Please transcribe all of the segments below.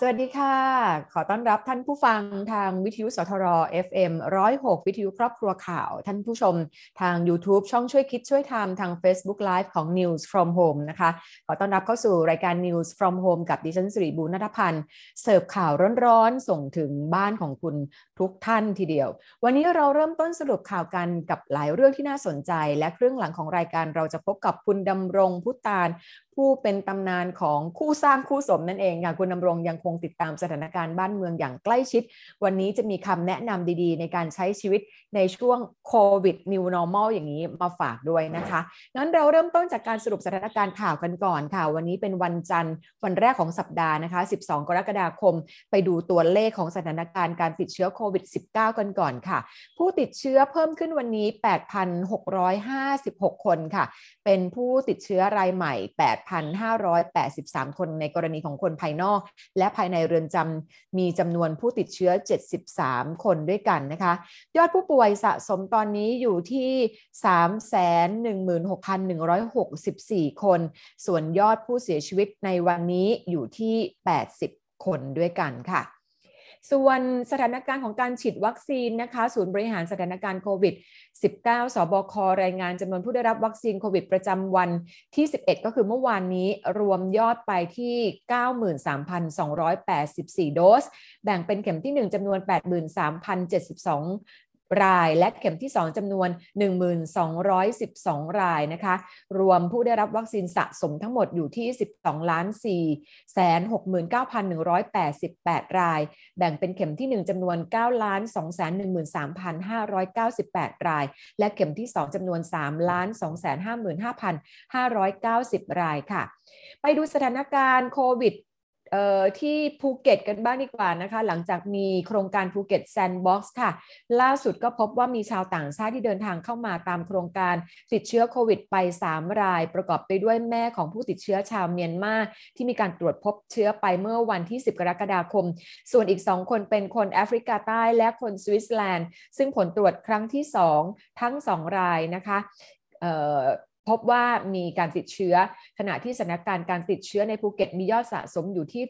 สวัสดีค่ะ ขอต้อนรับท่านผู้ฟังทางวิทยุสทร FM 106 วิทยุครอบครัวข่าว ท่านผู้ชมทาง YouTube ช่องช่วยคิดช่วยทำทาง Facebook Live ของ News from Home นะคะ ขอต้อนรับเข้าสู่รายการ News from Home กับดิฉันสิริบูรณัพันธ์ เสิร์ฟข่าวร้อนๆ ส่งถึงบ้านของคุณทุกท่านทีเดียว วันนี้เราเริ่มต้นสรุปข่าวกันกับหลายเรื่องที่น่าสนใจ และเครื่องหลังของรายการเราจะพบกับคุณดำรงพุตาน ผู้เป็นตำนานของคู่สร้างคู่สมนั่นเองค่ะคุณนำรงยังคงติดตามสถานการณ์บ้านเมืองอย่างใกล้ชิด วันนี้จะมีคำแนะนำดีๆ ในการใช้ชีวิตในช่วงโควิด New Normal อย่างนี้มาฝากด้วยนะคะงั้นเราเริ่มต้นจากการสรุปสถานการณ์ข่าวกันก่อนค่ะ วันนี้เป็นวันจันทร์วันแรกของสัปดาห์นะคะ 12 กรกฎาคม ไปดูตัวเลขของสถานการณ์การติดเชื้อโควิด -19 กันก่อนค่ะ ผู้ติดเชื้อเพิ่มขึ้นวันนี้ 8,656 คนค่ะ เป็นผู้ติดเชื้อรายใหม่ 8 8,583 คนในกรณีของคนภายนอก และภายในเรือนจำมีจำนวนผู้ติดเชื้อ 73 คนด้วยกันนะคะ ยอดผู้ป่วยสะสมตอนนี้อยู่ที่ 316,164 คน ส่วนยอดผู้เสียชีวิตในวันนี้อยู่ที่ 80 คนด้วยกันค่ะ ส่วนสถานการณ์ของการฉีดวัคซีนนะคะ ศูนย์บริหารสถานการณ์โควิด 19 สบค รายงานจำนวนผู้ได้รับวัคซีนโควิดประจำวันที่ 11 ก็คือเมื่อวานนี้รวมยอดไปที่ 93,284 โดส แบ่งเป็นเข็มที่ 1จำนวน 83,072 รายและเข็มที่ 2จำนวน 1212 รายนะคะ รวมผู้ได้รับวัคซีนสะสมทั้งหมดอยู่ที่ 12ล้าน4แสน69,188 ราย แบ่งเป็นเข็มที่ 1จำนวน9ล้าน2แสน13,598 ราย และเข็มที่ 2จำนวน3ล้าน2แสน55,590 รายค่ะ ไปดูสถานการณ์โควิด ที่ภูเก็ตกันบ้างดีกว่านะคะ หลังจากมีโครงการภูเก็ตแซนด์บ็อกซ์ค่ะ ล่าสุดก็พบว่ามีชาวต่างชาติที่เดินทางเข้ามาตามโครงการติดเชื้อโควิดไป 3 ราย ประกอบไปด้วยแม่ของผู้ติดเชื้อชาวเมียนมาที่มีการตรวจพบเชื้อไปเมื่อวันที่ 10 กรกฎาคม ส่วนอีก 2 คนเป็นคนแอฟริกาใต้และคนสวิตเซอร์แลนด์ ซึ่งผลตรวจครั้งที่ 2 ทั้ง 2 รายนะคะ พบว่ามีการติดเชื้อ ขณะที่สถานการณ์การติดเชื้อในภูเก็ตมียอดสะสมอยู่ที่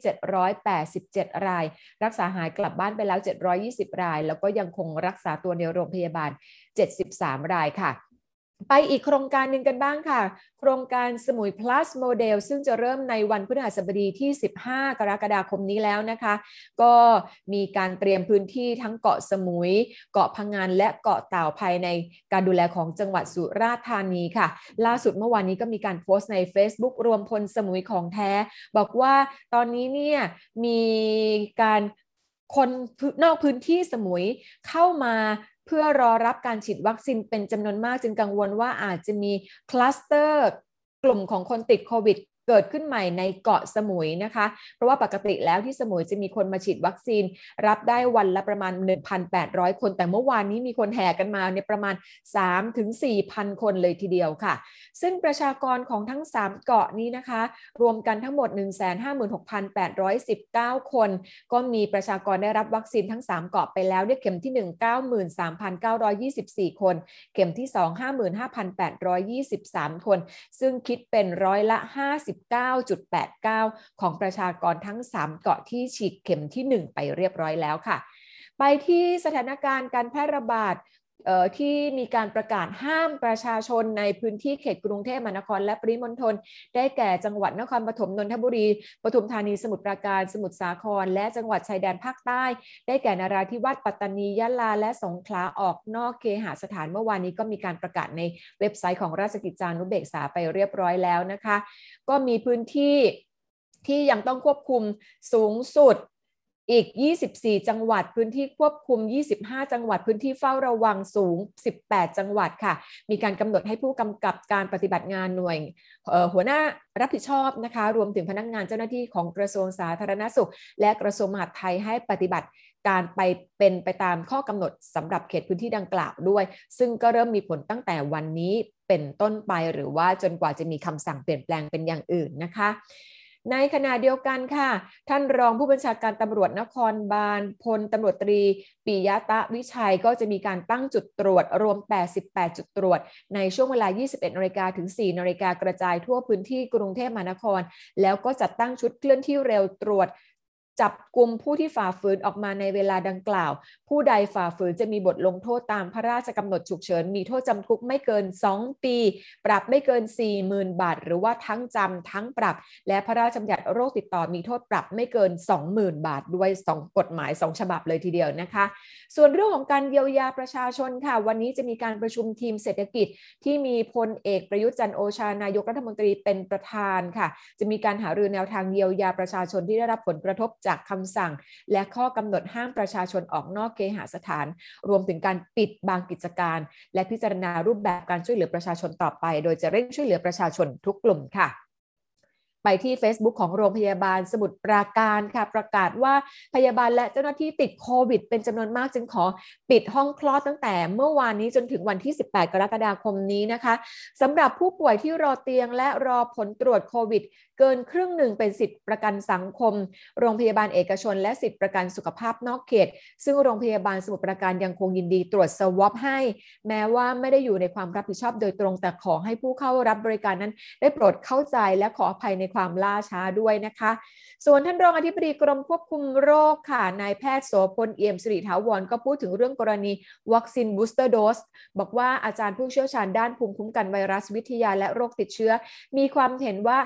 787 ราย รักษาหายกลับบ้านไปแล้ว 720 ราย แล้วก็ยังคงรักษาตัวในโรงพยาบาล 73 รายค่ะ ไปอีกโครงการหนึ่งกันบ้างค่ะ โครงการสมุย plus โมเดลซึ่งจะเริ่มในวันพฤหัสบดีที่ 15 กรกฎาคมนี้แล้วนะคะ ก็มีการเตรียมพื้นที่ทั้งเกาะสมุย เกาะพังงานและเกาะเต่าภายในการดูแลของจังหวัดสุราษฎร์ธานีค่ะ ล่าสุดเมื่อวานนี้ก็มีการโพสต์ใน Facebook รวมพลสมุยของแท้ บอกว่าตอนนี้เนี่ยมีการคนนอกพื้นที่สมุยเข้ามา เพื่อรอรับการฉีดวัคซีนเป็นจำนวนมากจึงกังวลว่าอาจจะมีคลัสเตอร์กลุ่มของคนติดโควิด เกิดขึ้นใหม่ในเกาะสมุยนะคะ เพราะว่าปกติแล้วที่สมุยจะมีคนมาฉีดวัคซีน รับได้วันละประมาณ 1,800 คน แต่เมื่อวานนี้มีคนแห่กันมาในประมาณ 3-4,000 คนเลยทีเดียวค่ะ ซึ่งประชากรของทั้ง 3 เกาะนี้นะคะ รวมกันทั้งหมด 156,819 คน ก็มีประชากรได้รับวัคซีนทั้ง 3 เกาะไปแล้วเนี่ยเข็มที่ 1 93,924 คน เข็มที่ 2 55,823 คน ซึ่งคิดเป็นร้อยละ 50 19.89 ของประชากรทั้ง 3 เกาะที่ฉีดเข็มที่ 1 ไปเรียบร้อยแล้วค่ะ ไปที่สถานการณ์การแพร่ระบาด ที่มีการประกาศห้ามประชาชนในพื้นที่เขตกรุงเทพมหานครและปริมณฑลได้แก่จังหวัดนครปฐมนนทบุรีปทุมธานีสมุทรปราการ สมุทรสาคร และจังหวัดชายแดนภาคใต้ ได้แก่นาราธิวาสปัตตานียะลา และสงขลาออกนอกเคหสถานเมื่อวานนี้ก็มีการประกาศในเว็บไซต์ของราชกิจจานุเบกษาไปเรียบร้อยแล้วนะคะ ก็มีพื้นที่ที่ยังต้องควบคุมสูงสุด อีก 24 จังหวัดพื้นที่ควบคุม 25 จังหวัดพื้นที่เฝ้าระวังสูง 18 จังหวัดค่ะ มีการกำหนดให้ผู้กำกับการปฏิบัติงานหน่วยหัวหน้ารับผิดชอบนะคะ รวมถึงพนักงงานเจ้าหน้าที่ของกระทรวงสาธารณสุข และกระทรวงมหาดไทยให้ปฏิบัติการไปเป็นไปตามข้อกำหนดสำหรับเขตพื้นที่ดังกล่าวด้วย ซึ่งก็เริ่มมีผลตั้งแต่วันนี้เป็นต้นไปหรือว่าจนกว่าจะมีคำสั่งเปลี่ยนแปลงเป็นอย่างอื่นนะคะ ในขณะเดียวกันค่ะ ท่านรองผู้บัญชาการตำรวจนครบาลพลตำรวจตรีปิยะตะวิชัยก็จะมีการตั้งจุดตรวจรวม 88 จุดตรวจ ในช่วงเวลา 21นาฬิกาถึง 4นาฬิกากระจายทั่วพื้นที่กรุงเทพมหานคร แล้วก็จัดตั้งชุดเคลื่อนที่เร็วตรวจ จับกลุ่มผู้ที่ฝ่าฝืนออกมาในเวลาดังกล่าว ผู้ใดฝ่าฝืนจะมีบทลงโทษตามพระราชกำหนดฉุกเฉิน มีโทษจำคุกไม่เกิน 2 ปี ปรับไม่เกิน 40,000 บาท หรือว่าทั้งจำทั้งปรับ และพระราชบัญญัติโรคติดต่อมีโทษปรับไม่เกิน 20,000 บาท ด้วย 2 กฎหมาย 2 ฉบับเลยทีเดียวนะคะ ส่วนเรื่องของการเยียวยาประชาชนค่ะ วันนี้จะมีการประชุมทีมเศรษฐกิจ ที่มีพลเอกประยุทธ์จันโอชานายกรัฐมนตรีเป็นประธานค่ะ จะมีการหารือแนวทางเยียวยาประชาชนที่ได้รับผลกระทบจากคำสั่ง และข้อกำหนดห้ามประชาชนออกนอกเคหสถาน รวมถึงการปิดบางกิจการ และพิจารณารูปแบบการช่วยเหลือประชาชนต่อไป โดยจะเร่งช่วยเหลือประชาชนทุกกลุ่มค่ะ ไปที่ Facebook ของโรงพยาบาลสมุทรปราการค่ะ ประกาศว่าพยาบาลและเจ้าหน้าที่ติดโควิด เป็นจำนวนมากจึงขอปิดห้องคลอดตั้งแต่เมื่อวานนี้จนถึงวันที่ 18 กรกฎาคมนี้นะคะสำหรับผู้ป่วยที่รอเตียงและรอผลตรวจโควิด เกินครึ่งหนึ่งเป็นสิทธิประกันสังคม โรงพยาบาลเอกชน และสิทธิประกันสุขภาพนอกเขต ซึ่งโรงพยาบาลสมุทรปราการยังคงยินดีตรวจสวอปให้ แม้ว่าไม่ได้อยู่ในความรับผิดชอบโดยตรงแต่ขอให้ผู้เข้ารับบริการนั้น ได้โปรดเข้าใจและขออภัยในความล่าช้าด้วยนะคะ ส่วนท่านรองอธิบดีกรมควบคุมโรคค่ะนายแพทย์โสพลเอี่ยมสิริถาวรก็พูดถึงเรื่องกรณีวัคซีนบูสเตอร์โดสบอกว่าอาจารย์ผู้เชี่ยวชาญด้านภูมิคุ้มกันไวรัสวิทยาและโรคติดเชื้อ มีความเห็นว่า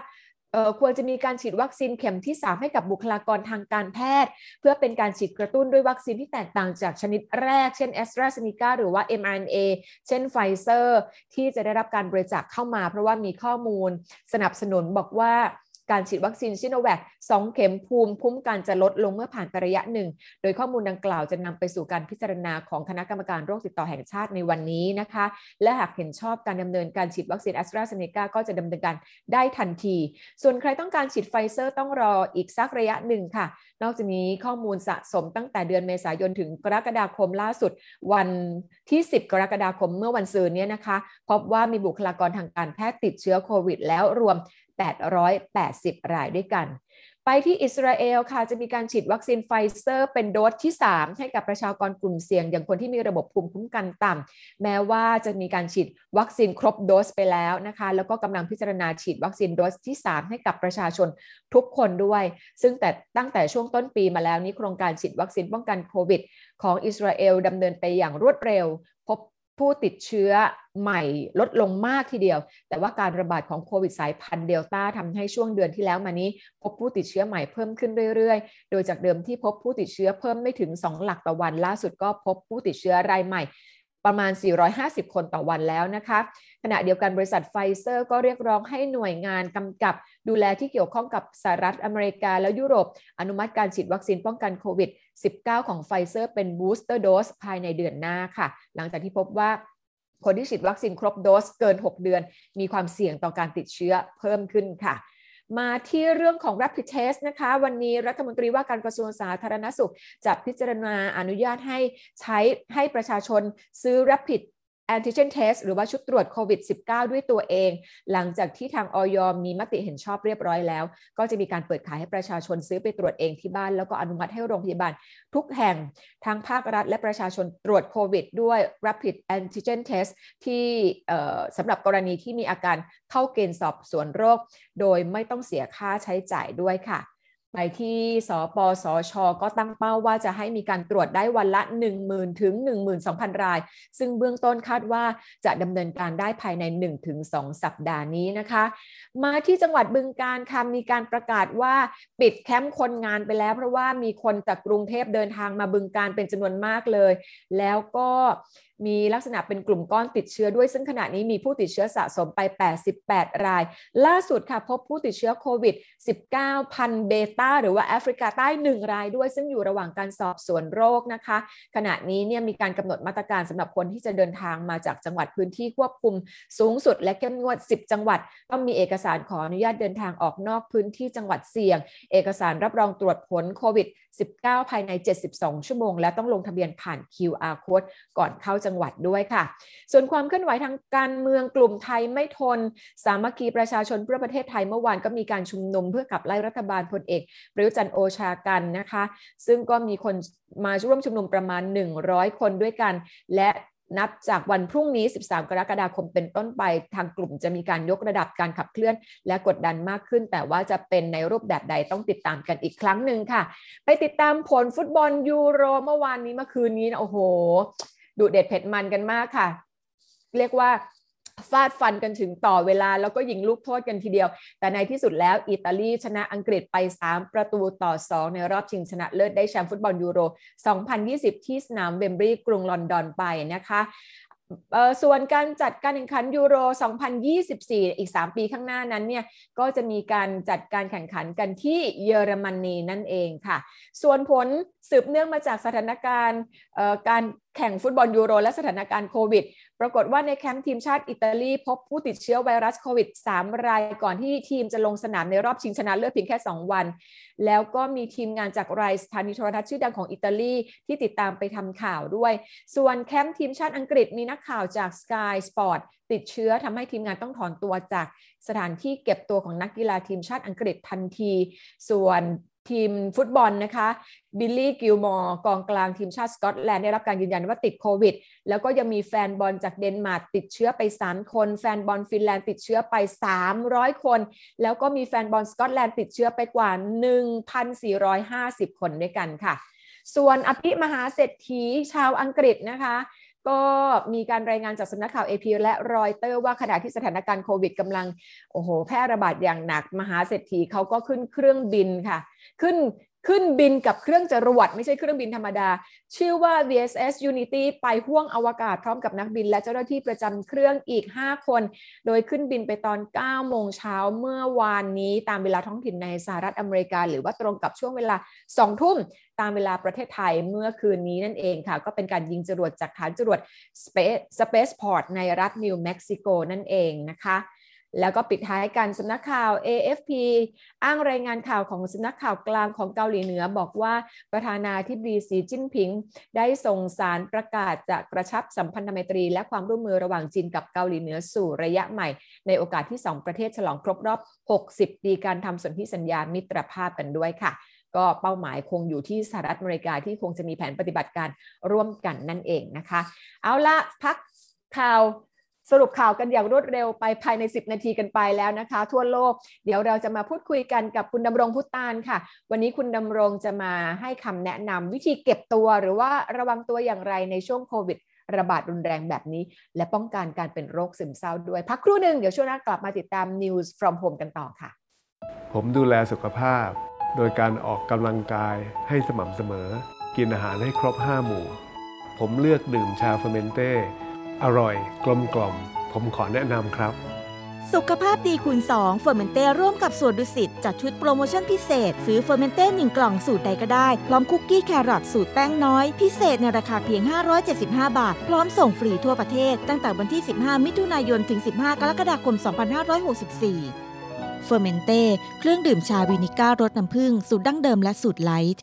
ควรจะมีการฉีดวัคซีนเข็มที่ 3 ให้กับบุคลากรทางการแพทย์ เพื่อเป็นการฉีดกระตุ้นด้วยวัคซีนที่แตกต่างจากชนิดแรก เช่น AstraZeneca หรือว่า mRNA เช่นไฟเซอร์ ที่จะได้รับการบริจาคเข้ามา เพราะว่ามีข้อมูลสนับสนุนบอกว่า การฉีดวัคซีนซิโนแวค2เข็มภูมิคุ้มกันจะลดลงเมื่อผ่านไประยะหนึ่ง โดยข้อมูลดังกล่าวจะนำไปสู่การพิจารณาของคณะกรรมการโรคติดต่อแห่งชาติในวันนี้นะคะ และหากเห็นชอบการดำเนินการฉีดวัคซีนแอสตราเซเนกาก็จะดำเนินการได้ทันที ส่วนใครต้องการฉีดไฟเซอร์ต้องรออีกสักระยะหนึ่งค่ะ นอกจากนี้ข้อมูลสะสมตั้งแต่เดือนเมษายนถึงกรกฎาคมล่าสุด วันที่ 10 กรกฎาคมเมื่อวันซืนนี้นะคะ พบว่ามีบุคลากรทางการแพทย์ติดเชื้อโควิดแล้วรวม 880 รายด้วยกัน ไปที่อิสราเอลค่ะจะมีการฉีดวัคซีนไฟเซอร์เป็นโดสที่ 3 ให้กับประชากรกลุ่มเสี่ยง อย่างคนที่มีระบบภูมิคุ้มกันต่ำแม้ว่าจะมีการฉีดวัคซีนครบโดสไปแล้วนะคะ แล้วก็กำลังพิจารณาฉีดวัคซีนโดสที่ 3 ให้กับประชาชนทุกคนด้วย ซึ่งแต่ตั้งแต่ช่วงต้นปีมาแล้วนี้โครงการฉีดวัคซีนป้องกันโควิด ของอิสราเอลดำเนินไปอย่างรวดเร็วพบ ผู้ติดเชื้อใหม่ลดลงมากทีเดียว แต่ว่าการระบาดของโควิดสายพันธุ์เดลต้าทำให้ช่วงเดือนที่แล้วมานี้ พบผู้ติดเชื้อใหม่เพิ่มขึ้นเรื่อยๆ โดยจากเดิมที่พบผู้ติดเชื้อเพิ่มไม่ถึง 2 หลักต่อวันล่าสุดก็พบผู้ติดเชื้อรายใหม่ ประมาณ 450 คนต่อวันแล้วนะคะ ขณะเดียวกันบริษัทไฟเซอร์ก็เรียกร้องให้หน่วยงานกำกับดูแลที่เกี่ยวข้องกับสหรัฐอเมริกาและยุโรป อนุมัติการฉีดวัคซีนป้องกันโควิด -19 ของไฟเซอร์เป็น booster dose ภายในเดือนหน้าค่ะ หลังจากที่พบว่าคนที่ฉีดวัคซีนครบโดสเกิน 6 เดือน มีความเสี่ยงต่อการติดเชื้อเพิ่มขึ้นค่ะ มาที่เรื่องของ Rapid Test นะคะ วันนี้รัฐมนตรีว่าการกระทรวงสาธารณสุขจะพิจารณาอนุญาตให้ใช้ให้ประชาชนซื้อ Rapid แอนติเจนเทสหรือว่าชุดตรวจโควิด -19 ด้วยตัวเอง หลังจากที่ทางออยมีมติเห็นชอบเรียบร้อยแล้ว ก็จะมีการเปิดขายให้ประชาชนซื้อไปตรวจเองที่บ้าน แล้วก็อนุมัติให้โรงพยาบาล ทุกแห่งทั้งภาครัฐและประชาชนตรวจโควิด ด้วย rapid antigen test ที่สำหรับกรณีที่มีอาการเข้าเกณฑ์สอบสวนโรค โดยไม่ต้องเสียค่าใช้จ่ายด้วยค่ะ ไปที่สปสช ก็ตั้งเป้าว่าจะให้มีการตรวจได้วันละ 10,000 ถึง 12,000 ราย ซึ่งเบื้องต้นคาดว่าจะดำเนินการได้ภายใน 1-2 สัปดาห์นี้นะคะ มาที่จังหวัดบึงการค่ะมีการประกาศว่าปิดแคมป์คนงานไปแล้ว เพราะว่ามีคนจากกรุงเทพเดินทางมาบึงการเป็นจำนวนมากเลย แล้วก็ มีลักษณะเป็นกลุ่มก้อนติดเชื้อด้วย ซึ่งขณะนี้มีผู้ติดเชื้อสะสมไป 88 ราย ล่าสุดค่ะพบผู้ติดเชื้อโควิด 19 พันเบต้าหรือว่าแอฟริกาใต้ 1 รายด้วย ซึ่งอยู่ระหว่างการสอบสวนโรคนะคะ ขณะนี้เนี่ยมีการกำหนดมาตรการสำหรับคนที่จะเดินทางมาจากจังหวัดพื้นที่ควบคุมสูงสุด และเข้มงวด 10 จังหวัด ต้องมีเอกสารขออนุญาตเดินทางออกนอกพื้นที่จังหวัดเสี่ยง เอกสารรับรองตรวจผลโควิด -19 ภายใน 72 ชั่วโมง และต้องลงทะเบียนผ่าน QR code ก่อนเข้าจังจังหวัดด้วยค่ะ ส่วนความเคลื่อนไหวทางการเมืองกลุ่มไทยไม่ทน สามัคคีประชาชนเพื่อประเทศไทยเมื่อวานก็มีการชุมนุมเพื่อขับไล่รัฐบาลพลเอกประยุจันโอชากันนะคะ ซึ่งก็มีคนมาร่วมชุมนุมประมาณ 100 คนด้วยกัน และนับจากวันพรุ่งนี้ 13 กรกฎาคมเป็นต้นไป ทางกลุ่มจะมีการยกระดับการขับเคลื่อน และกดดันมากขึ้น แต่ว่าจะเป็นในรูปแบบใดต้องติดตามกันอีกครั้งหนึ่งค่ะ ไปติดตามผลฟุตบอลยูโรเมื่อวานนี้เมื่อคืนนี้นะโอ้โห ดุเด็ดเผ็ดมันกันมากค่ะ เรียกว่าฟาดฟันกันถึงต่อเวลาแล้วก็ยิงลูกโทษกันทีเดียว แต่ในที่สุดแล้วอิตาลีชนะอังกฤษไป 3 ประตูต่อ 2 ในรอบชิงชนะเลิศได้แชมป์ฟุตบอลยูโร 2020 ที่สนามเวมบลีย์กรุงลอนดอนไปนะคะส่วนการจัดการแข่งขันยูโร 2024 อีก 3 ปีข้างหน้านั้นเนี่ยก็จะมีการจัดการแข่งขันกันที่เยอรมนีนั่นเองค่ะ ส่วนผลสืบเนื่องมาจากสถานการณ์การแข่งฟุตบอลยูโร และสถานการณ์โควิด ปรากฏว่าในแคมป์ทีมชาติอิตาลีพบผู้ติดเชื้อไวรัสโควิด 3 รายก่อนที่ทีมจะลงสนามในรอบชิงชนะเลิศเพียงแค่ 2 วัน แล้วก็มีทีมงานจากรายสถานีโทรทัศน์ชื่อดังของอิตาลีที่ติดตามไปทำข่าวด้วย ส่วนแคมป์ทีมชาติอังกฤษมีนักข่าวจาก Sky Sport ติดเชื้อทำให้ทีมงานต้องถอนตัวจากสถานที่เก็บตัวของนักกีฬาทีมชาติอังกฤษทันที ส่วน ทีมฟุตบอลนะคะบิลลี่กิลมอร์กองกลางทีมชาติสกอตแลนด์ได้รับการยืนยันว่าติดโควิด แล้วก็ยังมีแฟนบอลจากเดนมาร์กติดเชื้อไป 3 คน แฟนบอลฟินแลนด์ติดเชื้อไป 300 คน แล้วก็มีแฟนบอลสกอตแลนด์ติดเชื้อไปกว่า 1,450 คนด้วยกันค่ะ ส่วนอภิมหาเศรษฐีชาวอังกฤษนะคะ ก็มีการรายงานจากสำนักข่าว AP และรอยเตอร์ว่าขณะที่สถานการณ์โควิดกำลังโอ้โหแพร่ระบาดอย่างหนักมหาเศรษฐีเขาก็ขึ้นเครื่องบินค่ะ ขึ้น ขึ้นบินกับเครื่องจรวดไม่ใช่เครื่องบินธรรมดา ชื่อว่า VSS Unity ไปห่วงอวกาศพร้อมกับนักบิน และเจ้าหน้าที่ประจำเครื่องอีก 5 คน โดยขึ้นบินไปตอน 9 โมงเช้าเมื่อวานนี้ตามเวลาท้องถิ่นในสหรัฐอเมริกา หรือว่าตรงกับช่วงเวลา 2 ทุ่มตามเวลาประเทศไทยเมื่อคืนนี้นั่นเองค่ะ ก็เป็นการยิงจรวดจากฐานจรวด Space Spaceport ในรัฐนิวเม็กซิโกนั่นเองนะคะ แล้วก็ปิดท้ายกันสำนักข่าว AFP อ้างรายงานข่าวของสำนักข่าวกลางของเกาหลีเหนือบอกว่าประธานาธิบดีสีจิ้นผิง ได้ส่งสารประกาศจะกระชับสัมพันธไมตรี และความร่วมมือระหว่างจีนกับเกาหลีเหนือสู่ระยะใหม่ ในโอกาสที่ 2 ประเทศฉลองครบรอบ 60 ปีการทำสนธิสัญญามิตรภาพกันด้วยค่ะ ก็เป้าหมายคงอยู่ที่สหรัฐอเมริกาที่คงจะมีแผนปฏิบัติการร่วมกันนั่นเองนะคะ เอาละพักข่าว สรุปข่าวกันอย่างรวดเร็วไปภายใน 10 นาทีกันไปแล้วนะคะ ทั่วโลก เดี๋ยวเราจะมาพูดคุยกันกับคุณดำรงพุตานค่ะ วันนี้คุณดำรงจะมาให้คำแนะนำวิธีเก็บตัวหรือว่าระวังตัวอย่างไรในช่วงโควิดระบาดรุนแรงแบบนี้ และป้องกันการเป็นโรคซึมเศร้าด้วย พักครู่หนึ่งเดี๋ยวช่วงหน้ากลับมาติดตาม News from Home กันต่อค่ะ ผมดูแลสุขภาพ โดยการออกกำลังกายให้สม่ำเสมอ กินอาหารให้ครบ 5 หมู่ ผมเลือกดื่มชาเฟอร์เมนเต้ อร่อย กลมกล่อม ผมขอแนะนำครับ สุขภาพดีคูณ2เฟอร์เมนเต้ร่วมกับสวนดุสิตจัดชุดโปรโมชั่นพิเศษ ซื้อเฟอร์เมนเต้1กล่องสูตรใดก็ได้ พร้อมคุกกี้แครอทสูตรแป้งน้อย พิเศษในราคาเพียง 575 บาท พร้อมส่งฟรีทั่วประเทศ ตั้งแต่วันที่ 15 มิถุนายนถึง 15 กรกฎาคม 2564เฟอร์เมนเต้เครื่องดื่มชา vinegar รสน้ำผึ้งสูตรดั้งเดิมและสูตร light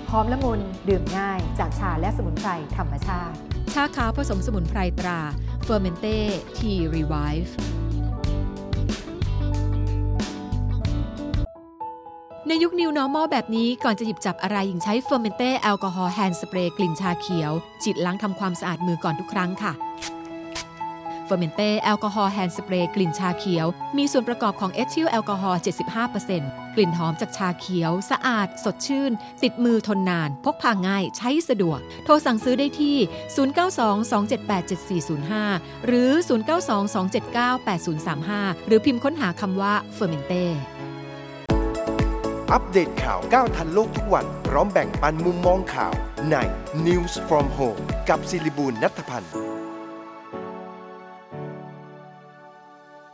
หอมละมุนดื่มง่าย จากชาและสมุนไพรธรรมชาติ ชาขาวผสมสมุนไพรตราเฟอร์เมนเต้ทีรีไวฟ์ในยุค New Normal แบบนี้ก่อนจะหยิบจับอะไรหญิงใช้เฟอร์เมนเต้แอลกอฮอล์ hand spray กลิ่นชาเขียวฉีดล้างทำความสะอาดมือก่อนทุกครั้งค่ะเฟอร์เมนเต้แอลกอฮอล์ hand spray กลิ่นชาเขียว มีส่วนประกอบของเอทิลแอลกอฮอล์75% กลิ่นหอมจากชาเขียว สะอาด สดชื่น ติดมือทนนาน พกพาง่าย ใช้สะดวก โทรสั่งซื้อได้ที่ 0922787405 หรือ 0922798035 หรือพิมพ์ค้นหาคำว่าเฟอร์เมนเต้อัปเดตข่าวก้าวทันโลกทุกวัน พร้อมแบ่งปันมุมมองข่าวใน News from Home กับศิริบูลนัทพันธ์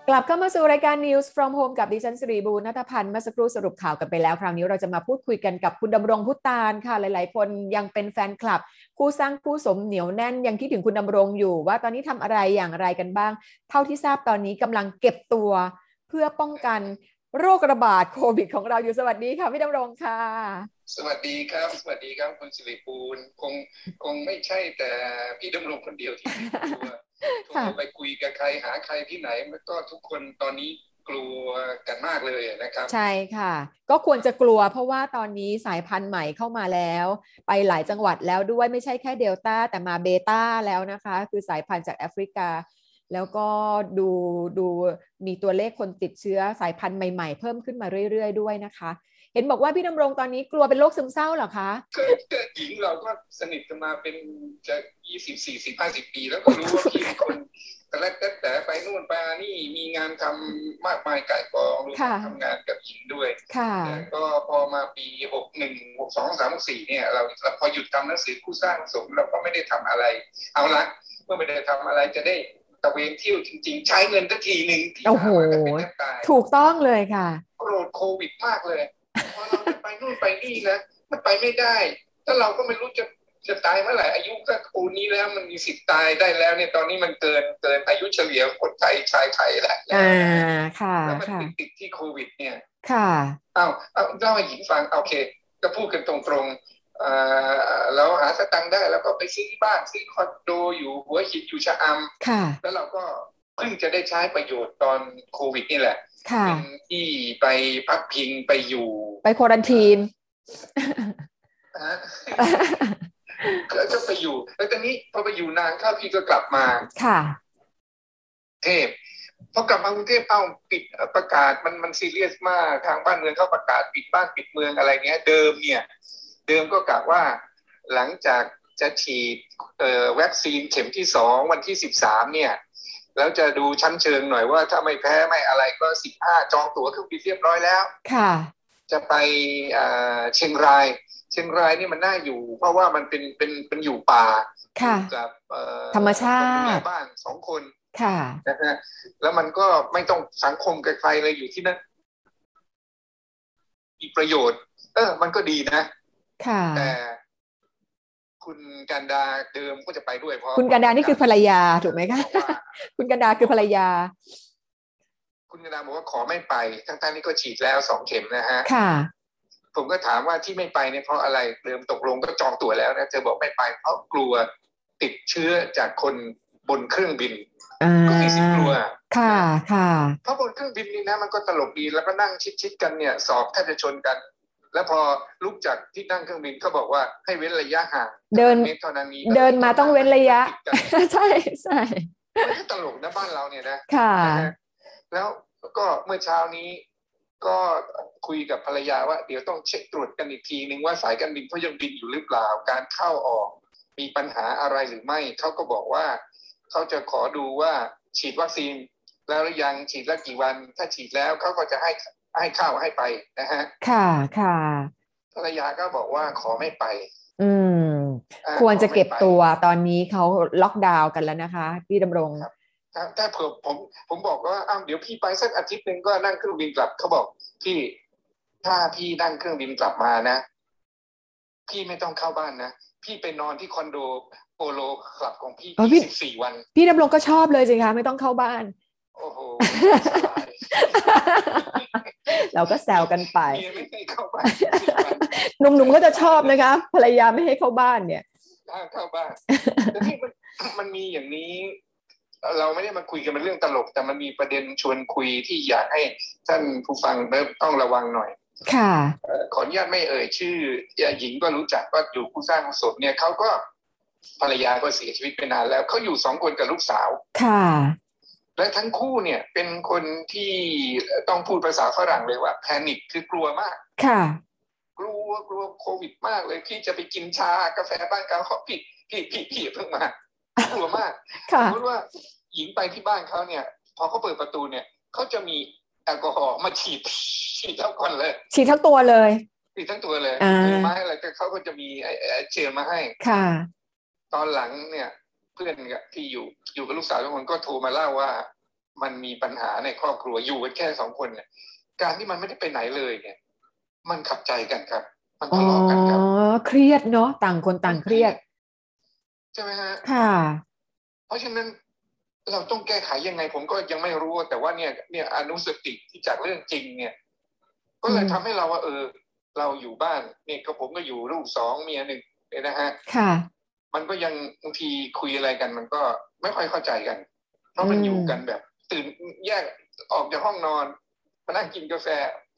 กลับเข้ามาสู่รายการ News from Home กับดิฉันสิริบูรณัฐพันธ์เมื่อสักครู่สรุปข่าวกันไปแล้ว คราวนี้เราจะมาพูดคุยกันกับคุณดำรงพุตานค่ะ หลาย ๆ คนยังเป็นแฟนคลับ คู่สร้างคู่สมเหนียวแน่นยังคิดถึงคุณดำรงอยู่ ว่าตอนนี้ทำอะไรอย่างไรกันบ้าง เท่าที่ทราบตอนนี้กำลังเก็บตัว เพื่อป้องกันโรคระบาดโควิดของเราอยู่สวัสดีค่ะพี่ดำรงค่ะ สวัสดีครับ สวัสดีครับคุณสิริปูลคงคงไม่ใช่แต่พี่ดำรงคนเดียวที่กลัว โทค่ะรไปคุยกับใครหาใครที่ไหนมันก็ทุกคนตอนนี้กลัวกันมากเลยนะครับ ใช่ค่ะ ก็ควรจะกลัวเพราะว่าตอนนี้สายพันธุ์ใหม่เข้ามาแล้ว ไปหลายจังหวัดแล้วด้วยไม่ใช่แค่เดลต้าแต่มาเบต้าแล้วนะคะ คือสายพันธุ์จากแอฟริกา แล้วก็ดูดูมีตัวเลขคนติดเชื้อสายพันธุ์ใหม่ ๆ เพิ่มขึ้นมาเรื่อย ๆ ด้วยนะคะเห็นบอกว่าพี่ดำรงตอนนี้กลัวเป็นโรคซึมเศร้าเหรอคะก็ก็หญิงเราก็สนิทกันมาเป็นจะยี่สิบสี่สิบห้าสิบปี แล้วก็รู้ว่าพี่เป็นคนแต่ละแต่แต่ไปนู่นไปนี่มีงานทำมากมายก่ายกองรวมทั้งค่ะทำงานกับหญิงด้วยค่ะแต่ก็พอมาปีหกหนึ่งหกสองสามสี่เนี่ยเราเราพอหยุดทำหนังสือคู่สร้างสมเราก็ไม่ได้ทำอะไร เอาละเมื่อไม่ได้ทำอะไรจะได้ตะเวนเที่ยวจริง ๆ ใช้เงินสักทีหนึ่งที่โอ้โหหามากันเป็นแทบตายถูกต้องเลยค่ะโกรธโควิดมากเลยพอ เราจะไปนู่นไปนี่นะมันไปไม่ได้ถ้าเราก็ไม่รู้จะจะตายเมื่อไหร่อายุก็ปูนนี้แล้วมันมีสิทธิ์ตายได้แล้วเนี่ยตอนนี้มันเกินเกินอายุเฉลี่ยคนไทยชายไทยแล้วอ่าค่ะแล้วมันค่ะติดติดที่โควิด เนี่ย ค่ะเอาเอาเล่าให้หญิงฟังโอเค ก็พูดกันตรงๆเอ่อเราหาสตังค์ได้แล้วก็ไปซื้อบ้านซื้อคอนโดอยู่หัวหินอยู่ชะอค่ะำแล้วเราก็เพิ่งจะได้ใช้ประโยชน์ตอนโควิดนี่แหละค่ะ เป็นที่ไปพักพิงไปอยู่ ไปโควรันทีนนะฮะก็ก็ไปอยู่ แล้วตอนนี้พอไปอยู่นานเข้าพี่ก็กลับมา ค่ะเทพพอกลับมากรุงเทพเอ้าปิดประกาศมันมันซีเรียสมากทางบ้านเมืองเขาประกาศปิดบ้านปิดเมืองอะไรเงี้ย เดิมเนี่ย เดิมก็กะว่า หลังจากจะฉีดเอ่อวัคซีนเข็มที่สองวันที่สิบสามเนี่ย แล้วจะดูชั้นเชิงหน่อยว่าถ้าไม่แพ้ไม่อะไรก็สิบห้าจองตั๋วเครื่องบินเรียบร้อยแล้ว ค่ะ จะไปเอ่อเชียงราย เชียงรายนี่มันน่าอยู่ เพราะว่ามันเป็นเป็นเป็นอยู่ป่าค่ะอยู่กับเอ่อธรรมชาติคนดูแลบ้านสองคนค่ะนะฮะแล้วมันก็ไม่ต้องสังคมกับใครเลยอยู่ที่นั่นมีประโยชน์ เออ มันก็ดีนะ ค่ะแต่ คุณกันดาเดิมก็จะไปด้วยเพราะคุณกันดานี่คือภรรยาถูกไหมคะบอกว่าคุณกันดาคือภรรยา คุณกันดาบอกว่าขอไม่ไป ทั้งๆนี่ก็ฉีดแล้วสองเข็มนะฮะค่ะ ผมก็ถามว่าที่ไม่ไปเนี่ยเพราะอะไรเดิมตกลงก็จองตั๋วแล้วนะเธอบอกไม่ไป เพราะกลัวติดเชื้อจากคนบนเครื่องบินอ่าก็มีสิทธิ์กลัวค่ะค่ะเพราะบนเครื่องบินนี่นะมันก็ตลกดีแล้วก็นั่งชิดๆกันเนี่ย สอบแทบจะชนกัน แล้วพอลุกจากที่นั่งเครื่องบินเขาบอกว่าให้เว้นระยะห่างเดินเมตรเท่านั้นนี้เดินมาต้องเว้นระยะติดกันใช่ใช่มันก็ตลกนะบ้านเราเนี่ยนะค่ะนะฮะแล้วก็เมื่อเช้านี้ก็คุยกับภรรยาว่าเดี๋ยวต้องเช็คตรวจกันอีกทีนึงว่าสายการบินเขายังบินอยู่หรือเปล่า การเข้าออก มีปัญหาอะไรหรือไม่เขาก็บอกว่าเขาจะขอดูว่าฉีดวัคซีนแล้วหรือยังฉีดแล้วกี่วัน ถ้าฉีดแล้วเขาก็จะให้ ให้เข้าให้ไปนะฮะ ค่ะค่ะภรรยาก็บอกว่าขอไม่ไป อืมอ่าควรจะขอไม่เก็บไปตัวตอนนี้เขาล็อกดาวน์กันแล้วนะคะ พี่ดำรงถ้าถ้าเผื่อผมผมบอกว่าอ้าวเดี๋ยวพี่ไปสักอาทิตย์หนึ่งก็นั่งเครื่องบินกลับเขาบอกพี่ถ้าพี่นั่งเครื่องบินกลับมานะ พี่ไม่ต้องเข้าบ้านนะพี่ไปนอนที่คอนโดโปโลคลับของพี่อ๋อพี่ยี่สิบสี่วัน พี่ดำรงก็ชอบเลยสิคะไม่ต้องเข้าบ้าน โอ้โหสบาย เราก็แซวกันไปเมียไม่ให้เข้าบ้าน14วันหนุ่มๆก็จะชอบนะคะ ภรรยาไม่ให้เข้าบ้านเนี่ยห้ามเข้าบ้านแต่ที่มันมันมีอย่างนี้ เราไม่ได้มาคุยกันเป็นเรื่องตลก แต่มันมีประเด็นชวนคุยที่อยากให้ท่านผู้ฟังเริ่มต้องระวังหน่อย ค่ะเอ่อขออนุญาตไม่เอ่ยชื่อหญิงก็รู้จักว่าอยู่ผู้สร้างศพเนี่ยเขาก็ภรรยาก็เสียชีวิตไปนานแล้วเขาอยู่สองคนกับลูกสาว ค่ะ และทั้งคู่เนี่ยเป็นคนที่ต้องพูดภาษาฝรั่งเลยว่าแพนิคคือกลัวมาก ค่ะ กลัวกลัวโควิดมากเลยพี่จะไปกินชากาแฟบ้านเขาเขาพี่พี่พี่พี่เพิ่งมากลัวมากค่ะสมมติว่าหญิงไปที่บ้านเขาเนี่ย พอเขาเปิดประตูเนี่ยเขาจะมีแอลกอฮอล์มาฉีดฉีดเท่าก่อนเลย ฉีดทั้งตัวเลยฉีดทั้งตัวเลยอ่าถือไม้อะไรก็เขาก็จะมีไอ้ไอ้เจลมาให้ค่ะ ตอนหลังเนี่ย เพื่อนกับที่อยู่อยู่กับลูกสาวทุกคนก็โทรมาเล่าว่า มันมีปัญหาในครอบครัวอยู่กันแค่สองคนเนี่ยการที่มันไม่ได้ไปไหนเลยเนี่ย มันขับใจกันครับ มันอ๋ทะอเลาะกันครับเครียดเนาะต่างคนต่างเครียด ใช่ไหมฮะค่ะ เพราะฉะนั้นเราต้องแก้ไขยังไง ผมก็ยังไม่รู้แต่ว่าเนี่ย เนี่ยอนุสติที่จากเรื่องจริง เนี่ย ก็เลยอืมทำให้เราว่า เออ เราอยู่บ้านเนี่ยก็ผมก็อยู่ลูกสองเมียหนึ่งเนี่ยนะฮะค่ะ มันก็ยังบางทีคุยอะไรกัน มันก็ไม่ค่อยเข้าใจกัน เพราะมันอืมอยู่กันแบบ ตื่นแยกออกจากห้องนอนมานั่งกินกาแฟ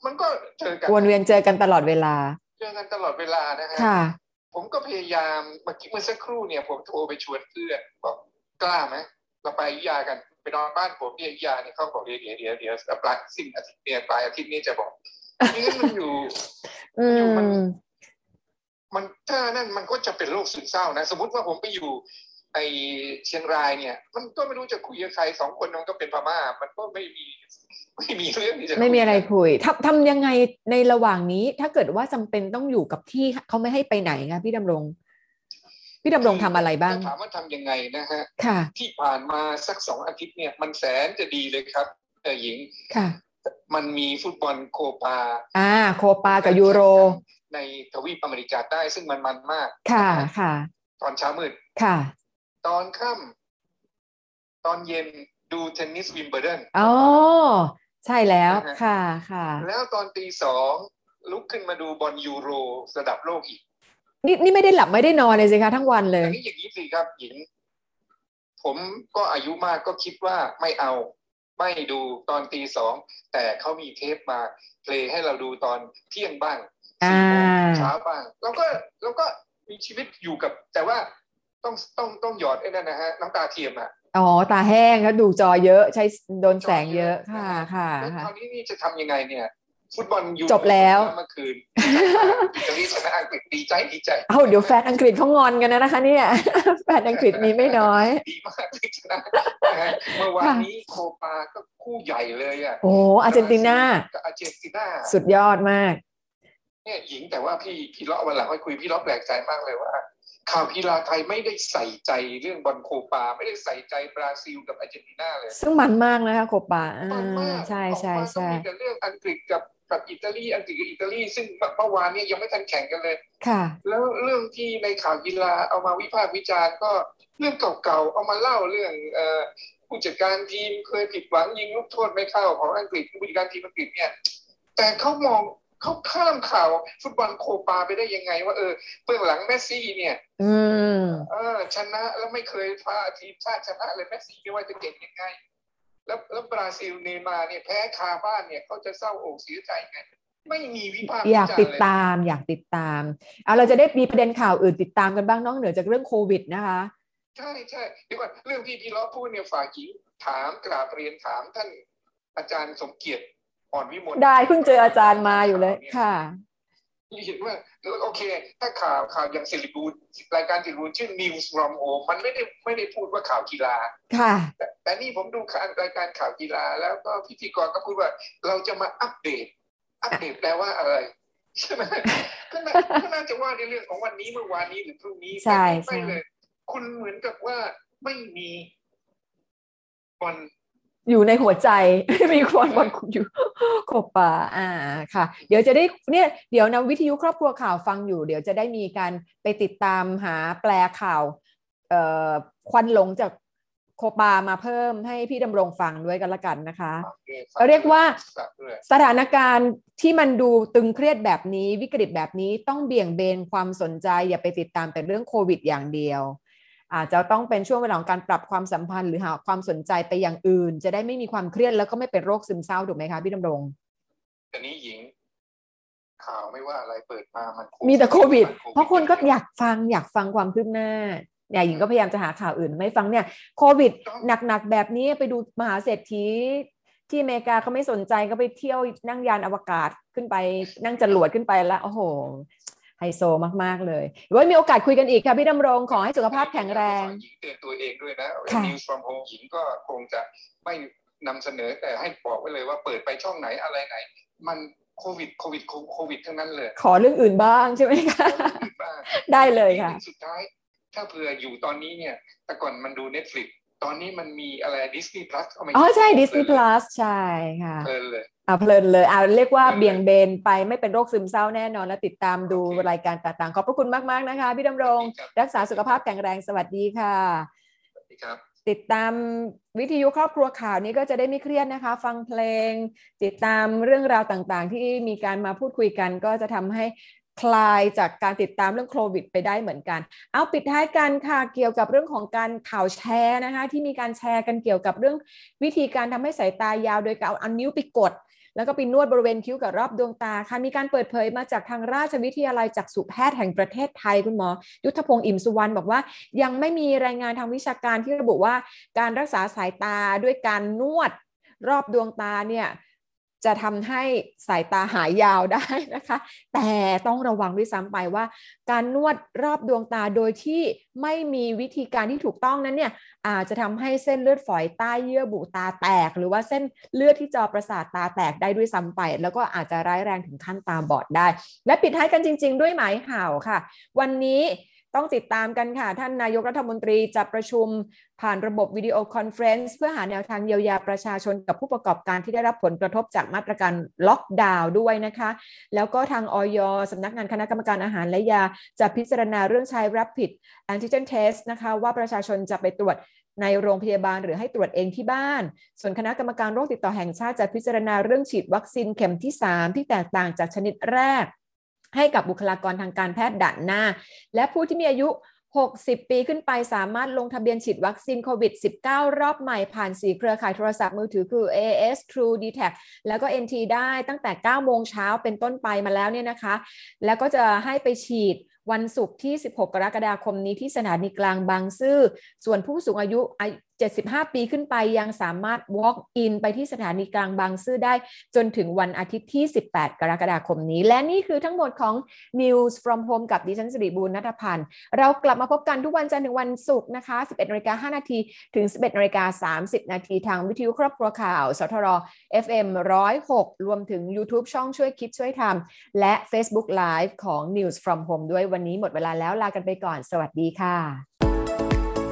มันก็เจอกันวนเวียนเจอกันตลอดเวลา เจอกันตลอดเวลานะฮะค่ะผมก็พยายามเมื่อกี้เมื่อสักครู่เนี่ย ผมโทรไปชวนเพื่อนบอกกล้าไหมเราไปอยุธยากันไปนอนบ้านผมที่อยุธยาเนี่ยเขาบอกเดี๋ยวเดี๋ยวเดี๋ยวเดี๋ยวปลายสิ้นอาทิตย์เนี่ยปลายอาทิตย์นี้จะบอกนี่งั้นมันอยู่อือยู่มัน มมันถ้านั่นมันก็จะเป็นโรคซึมเศร้านะ สมมติว่าผมไปอยู่ไอเชียงรายเนี่ย มันก็ไม่รู้จะคุยกับใครสองคนมันก็เป็นพม่า มันก็ไม่มีไม่มีเรื่องที่จะไม่มีอะไรคุยคุยทำทำยังไงในระหว่างนี้ ถ้าเกิดว่าจำเป็นต้องอยู่กับที่เขาไม่ให้ไปไหนคะพี่ดำรง พี่ดำรงทำอะไรบ้างถ้ถามว่าทำยังไงนะฮะค่ะ ที่ผ่านมาสักสองอาทิตย์เนี่ย มันแสนจะดีเลยครับเออหญิงค่ะ มันมีฟุตบอลโคปา อ่า โคปากับยูโร ในทวีปอเมริกาใต้ซึ่งมันมันมาก ค่ะค่ะ ตอนเช้ามืด ค่ะ ตอนค่ำตอนเย็นดูเทนนิสวิมเบิลดันอ๋อ ใช่แล้วนะฮะค่ะค่ะ แล้วตอนตีสองลุกขึ้นมาดูบอลยูโรระดับโลกอีก นี่นี่ไม่ได้หลับไม่ได้นอนเลยสิคะทั้งวันเลยย่างนี้อย่างนี้สิครับหญิง ผมก็อายุมากก็คิดว่าไม่เอาไม่ดูตอนตีสองแต่เขามีเทปมาเพลย์ให้เราดูตอนเที่ยงบ้างอ่าสี่โมง เช้าบ้างแล้วก็แล้วก็มีชีวิตอยู่กับ แต่ว่าต้องต้องต้องหยอดไอ้นั่นนะฮะน้ำตาเทียมอะอ๋อตาแห้งแล้วดูจอเยอะใช้โดนแสงเยอะค่ะค่ะแล้วค่ะคราวนี้นี่จะทำยังไงเนี่ย ฟุตบอลยูจบแล้วเมื่อคืนอิตาลีชนะอังกฤษดีใจดีใจเอาเดี๋ยวแฟนอังกฤษเขางอนกันนะคะ เนี่ยแฟนอังกฤษมีไม่น้อยดีมากที่ชนะนะฮะเมื่อวานนี้โคปาก็คู่ใหญ่เลยอะโอ้อาร์เจนตินากับอาร์เจนตินาสุดยอดมาก เนี่ยหญิงแต่ว่าพี่พี่เลาะวันหลังให้คุยพี่เลาะแปลกใจมากเลยว่า ข่าวกีฬาไทยไม่ได้ใส่ใจเรื่องบอลโคปา ไม่ได้ใส่ใจบราซิลกับอาร์เจนตินาเลย ซึ่งมันมากนะคะโคปาอ่มันมาากใช่ใช่ออกมาก็ใช่มีแต่เรื่องอังกฤษกับกับอิตาลีอังกฤษกับอิตาลีซึ่งเมื่อวานเนี่ยยังไม่ทันแข่งกันเลย ค่ะ แล้วเรื่องที่ในข่าวกีฬาเอามาวิพากษ์วิจารณ์ก็เรื่องเก่าๆเอามาเล่าเรื่องเอ่อผู้จัดการทีมเคยผิดหวังยิงลูกโทษไม่เข้าของอังกฤษผู้จัดการทีมอังกฤษเนี่ย แต่เขามอง เขาข้ามข่าวฟุตบอลโคปาไปได้ยังไง ว่าเออเบื้องหลังเมสซี่เนี่ย อืมเออ ชนะแล้วไม่เคยพาทีมชาติชนะเลยเมสซี่ไม่ว่าจะเก่งยังไง แล้วแล้วบราซิลเนย์มาร์เนี่ยแพ้คาบ้านเนี่ยเขาจะเศร้าอกเสียใจไงไม่มีวิพากษ์วิอยากจารณ์ติดเลยตามอยากติดตามเอาเราจะได้มีประเด็นข่าวอื่นติดตามกันบ้างนอกเหนือจากเรื่องโควิดนะคะใช่ใช่เดี๋ยวก่อนเรื่องที่พี่ล้อพูดเนี่ยฝ่ายหญิงถามกราบเรียนถามท่านอาจารย์สมเกียรติ อ่อนวิมลได้เพิ่งเจออาจารย์มาอยู่เลยค่ะที่เห็นว่าเออโอเค ถ้าข่าวข่าวอย่างสิริบูลรายการสิริบูลชื่อ News from Home มันไม่ได้ไม่ได้พูดว่าข่าวกีฬาค่ะ แต่แต่นี่ผมดูข่าวรายการข่าวกีฬา แล้วก็พิธีกรก็พูดว่าเราจะมาอัปเดต อัปเดตแปลว่าอะไรใช่ไหมก็น่าก็น่าจะว่าในเรื่องของวันนี้เมื่อวานนี้หรือพรุ่งนี้ใช่แต่ใช่ไม่เลย คุณเหมือนกับว่าไม่มีบอล อยู่ในหัวใจมีคนบอลอยู่โคปาอ่าค่ะ เดี๋ยวจะได้เนี่ยเดี๋ยวนะวิทยุครอบครัวข่าวฟังอยู่ เดี๋ยวจะได้มีการไปติดตามหาแปลข่าวเอ่อควันหลงจากโคปามาเพิ่มให้พี่ดำรงฟังด้วยกันละกันนะคะเรียกว่าฝากด้วยสถานการณ์ที่มันดูตึงเครียดแบบนี้วิกฤตแบบนี้ต้องเบี่ยงเบนความสนใจอย่าไปติดตามแต่เรื่องโควิดอย่างเดียว อาจจะต้องเป็นช่วงเวลาของการปรับความสัมพันธ์หรือหาความสนใจไปอย่างอื่น จะได้ไม่มีความเครียดแล้วก็ไม่เป็นโรคซึมเศร้าถูกไหมคะพี่ดำรงแต่นี้หญิงข่าวไม่ว่าอะไรเปิดมามันมีแต่โควิดมันเพราะคนก็อยากฟังอยากฟังความคืบหน้าเนี่ยหญิงก็พยายามจะหาข่าวอื่นไม่ฟังเนี่ยโควิดหนักๆแบบนี้ไปดูมหาเศรษฐีที่อเมริกาเขาไม่สนใจก็ไปเที่ยวนั่งยานอวกาศขึ้นไปนั่งจรวดขึ้นไปแล้วโอ้โห ไฮโซมาก ๆ เลยไว้มีโอกาสคุยกันอีกค่ะพี่ดำรงขอให้สุขภาพแข็งแรงหญิงเตือนตัวเองด้วยนะค่ะ News from Home หญิงก็คงจะไม่นำเสนอแต่ให้บอกไว้เลยว่าเปิดไปช่องไหนอะไรไหน มันโควิดโควิดโควิดทั้งนั้นเลย ขอเรื่องอื่นบ้างใช่ไหมคะบ้างได้เลยค่ะ สุดท้าย ถ้าเผื่ออยู่ตอนนี้เนี่ย แต่ก่อนมันดู Netflix ตอนนี้มันมีอะไร Disney Plus เข้ามาอ๋อใช่ Disney Plus ใช่ค่ะเพลินเลย อ่าเพลินเลยอ่าเรียกว่าเพลินเลยเบี่ยงเบนไปไม่เป็นโรคซึมเศร้าแน่นอน และติดตามดูโอเครายการต่างๆ ขอบพระคุณมากๆนะคะ พี่ดำรงครับรักษาสุขภาพแข็งแรงสวัสดีค่ะสวัสดีครับติดตามวิทยุครอบครัวข่าวนี้ก็จะได้ไม่เครียดนะคะ ฟังเพลง ติดตามเรื่องราวต่างๆ ที่มีการมาพูดคุยกัน ก็จะทำให้คลายจากการติดตามเรื่องโควิดไปได้เหมือนกัน เอาปิดท้ายกันค่ะเกี่ยวกับเรื่องของการข่าวแชร์นะคะ ที่มีการแชร์กันเกี่ยวกับเรื่องวิธีการทำให้สายตายาวโดยการเอานิ้วไปกด แล้วก็ไปนวดบริเวณคิ้วกับรอบดวงตาค่ะมีการเปิดเผยมาจากทางราชวิทยาลัยจักษุแพทย์แห่งประเทศไทยคุณหมอ ยุทธพงศ์อิ่มสุวรรณบอกว่า ยังไม่มีรายงานทางวิชาการที่ระบุว่า การรักษาสายตาด้วยการนวดรอบดวงตาเนี่ย จะทำให้สายตาหายยาวได้นะคะ แต่ต้องระวังด้วยซ้ำไปว่า การนวดรอบดวงตาโดยที่ไม่มีวิธีการที่ถูกต้องนั้นเนี่ยอาจจะทำให้เส้นเลือดฝอยใต้เยื่อบุตาแตก หรือว่าเส้นเลือดที่จอประสาทตาแตกได้ด้วยซ้ำไป แล้วก็อาจจะร้ายแรงถึงขั้นตาบอดได้ และปิดท้ายกันจริง ๆ ด้วยหมายข่าวค่ะ วันนี้ ต้องติดตามกันค่ะ ท่านนายกรัฐมนตรีจะประชุมผ่านระบบ video conference เพื่อหาแนวทางเยียวยาประชาชนกับผู้ประกอบการที่ได้รับผลกระทบจากมาตรการล็อกดาวน์ด้วยนะคะ แล้วก็ทางอย. สำนักงานคณะกรรมการอาหารและยา จะพิจารณาเรื่องใช้ Rapid Antigen Test นะคะว่าประชาชนจะไปตรวจในโรงพยาบาลหรือให้ตรวจเองที่บ้าน ส่วนคณะกรรมการโรคติดต่อแห่งชาติจะพิจารณาเรื่องฉีดวัคซีนเข็มที่ 3 ที่แตกต่างจากชนิดแรก ให้กับบุคลากรทางการแพทย์ด่านหน้า และผู้ที่มีอายุ 60 ปีขึ้นไปสามารถลงทะเบียนฉีดวัคซีนโควิด -19 รอบใหม่ผ่านสีเครือข่ายโทรศัพท์มือถือคือ AS True d t a c แล้วก็ NT ได้ตั้งแต่ 9 โมงเช้าเป็นต้นไปมาแล้วเนี่ยนะคะ แล้วก็จะให้ไปฉีดวันศุกร์ที่ 16 กรกฎาคมนี้ที่สถานีกลางบางซื่อ ส่วนผู้สูงอายุอายุ 75 ปีขึ้นไปยังสามารถ walk in ไปที่สถานีกลางบางซื่อได้จนถึงวันอาทิตย์ที่ 18 กรกฎาคมนี้ และนี่คือทั้งหมดของ News from Home กับดิฉันสิริบูรณัฐพันธ์ เรากลับมาพบกันทุกวันจันทร์ถึงวันศุกร์นะคะ 11นาฬิกา5นาทีถึง 11นาฬิกา30 นาทีทางวิทยุครอบครัวข่าวสทร FM 106 รวมถึง YouTube ช่องช่วยคิดช่วยทำและ Facebook Live ของ News from Home ด้วยวันนี้หมดเวลาแล้วลากันไปก่อน สวัสดีค่ะ